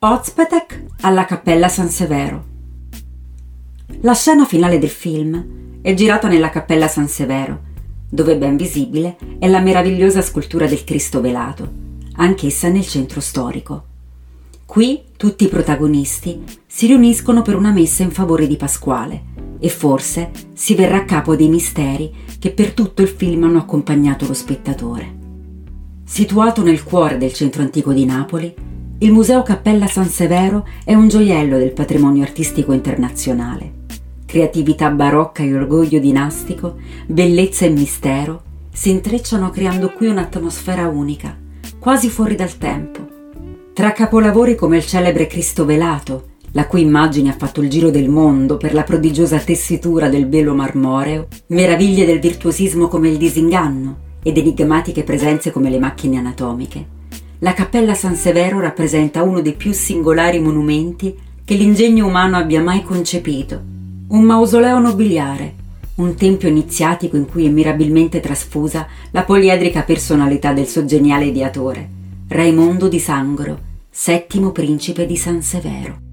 Ozpetek alla Cappella San Severo. La scena finale del film è girata nella Cappella San Severo, dove ben visibile è la meravigliosa scultura del Cristo velato, anch'essa nel centro storico. Qui tutti i protagonisti si riuniscono per una messa in favore di Pasquale e forse si verrà a capo dei misteri che per tutto il film hanno accompagnato lo spettatore. Situato nel cuore del centro antico di Napoli, il Museo Cappella San Severo è un gioiello del patrimonio artistico internazionale. Creatività barocca e orgoglio dinastico, bellezza e mistero si intrecciano creando qui un'atmosfera unica, quasi fuori dal tempo. Tra capolavori come il celebre Cristo velato, la cui immagine ha fatto il giro del mondo per la prodigiosa tessitura del velo marmoreo, meraviglie del virtuosismo come il disinganno ed enigmatiche presenze come le macchine anatomiche, la Cappella San Severo rappresenta uno dei più singolari monumenti che l'ingegno umano abbia mai concepito. Un mausoleo nobiliare, un tempio iniziatico in cui è mirabilmente trasfusa la poliedrica personalità del suo geniale ideatore, Raimondo di Sangro, settimo principe di San Severo.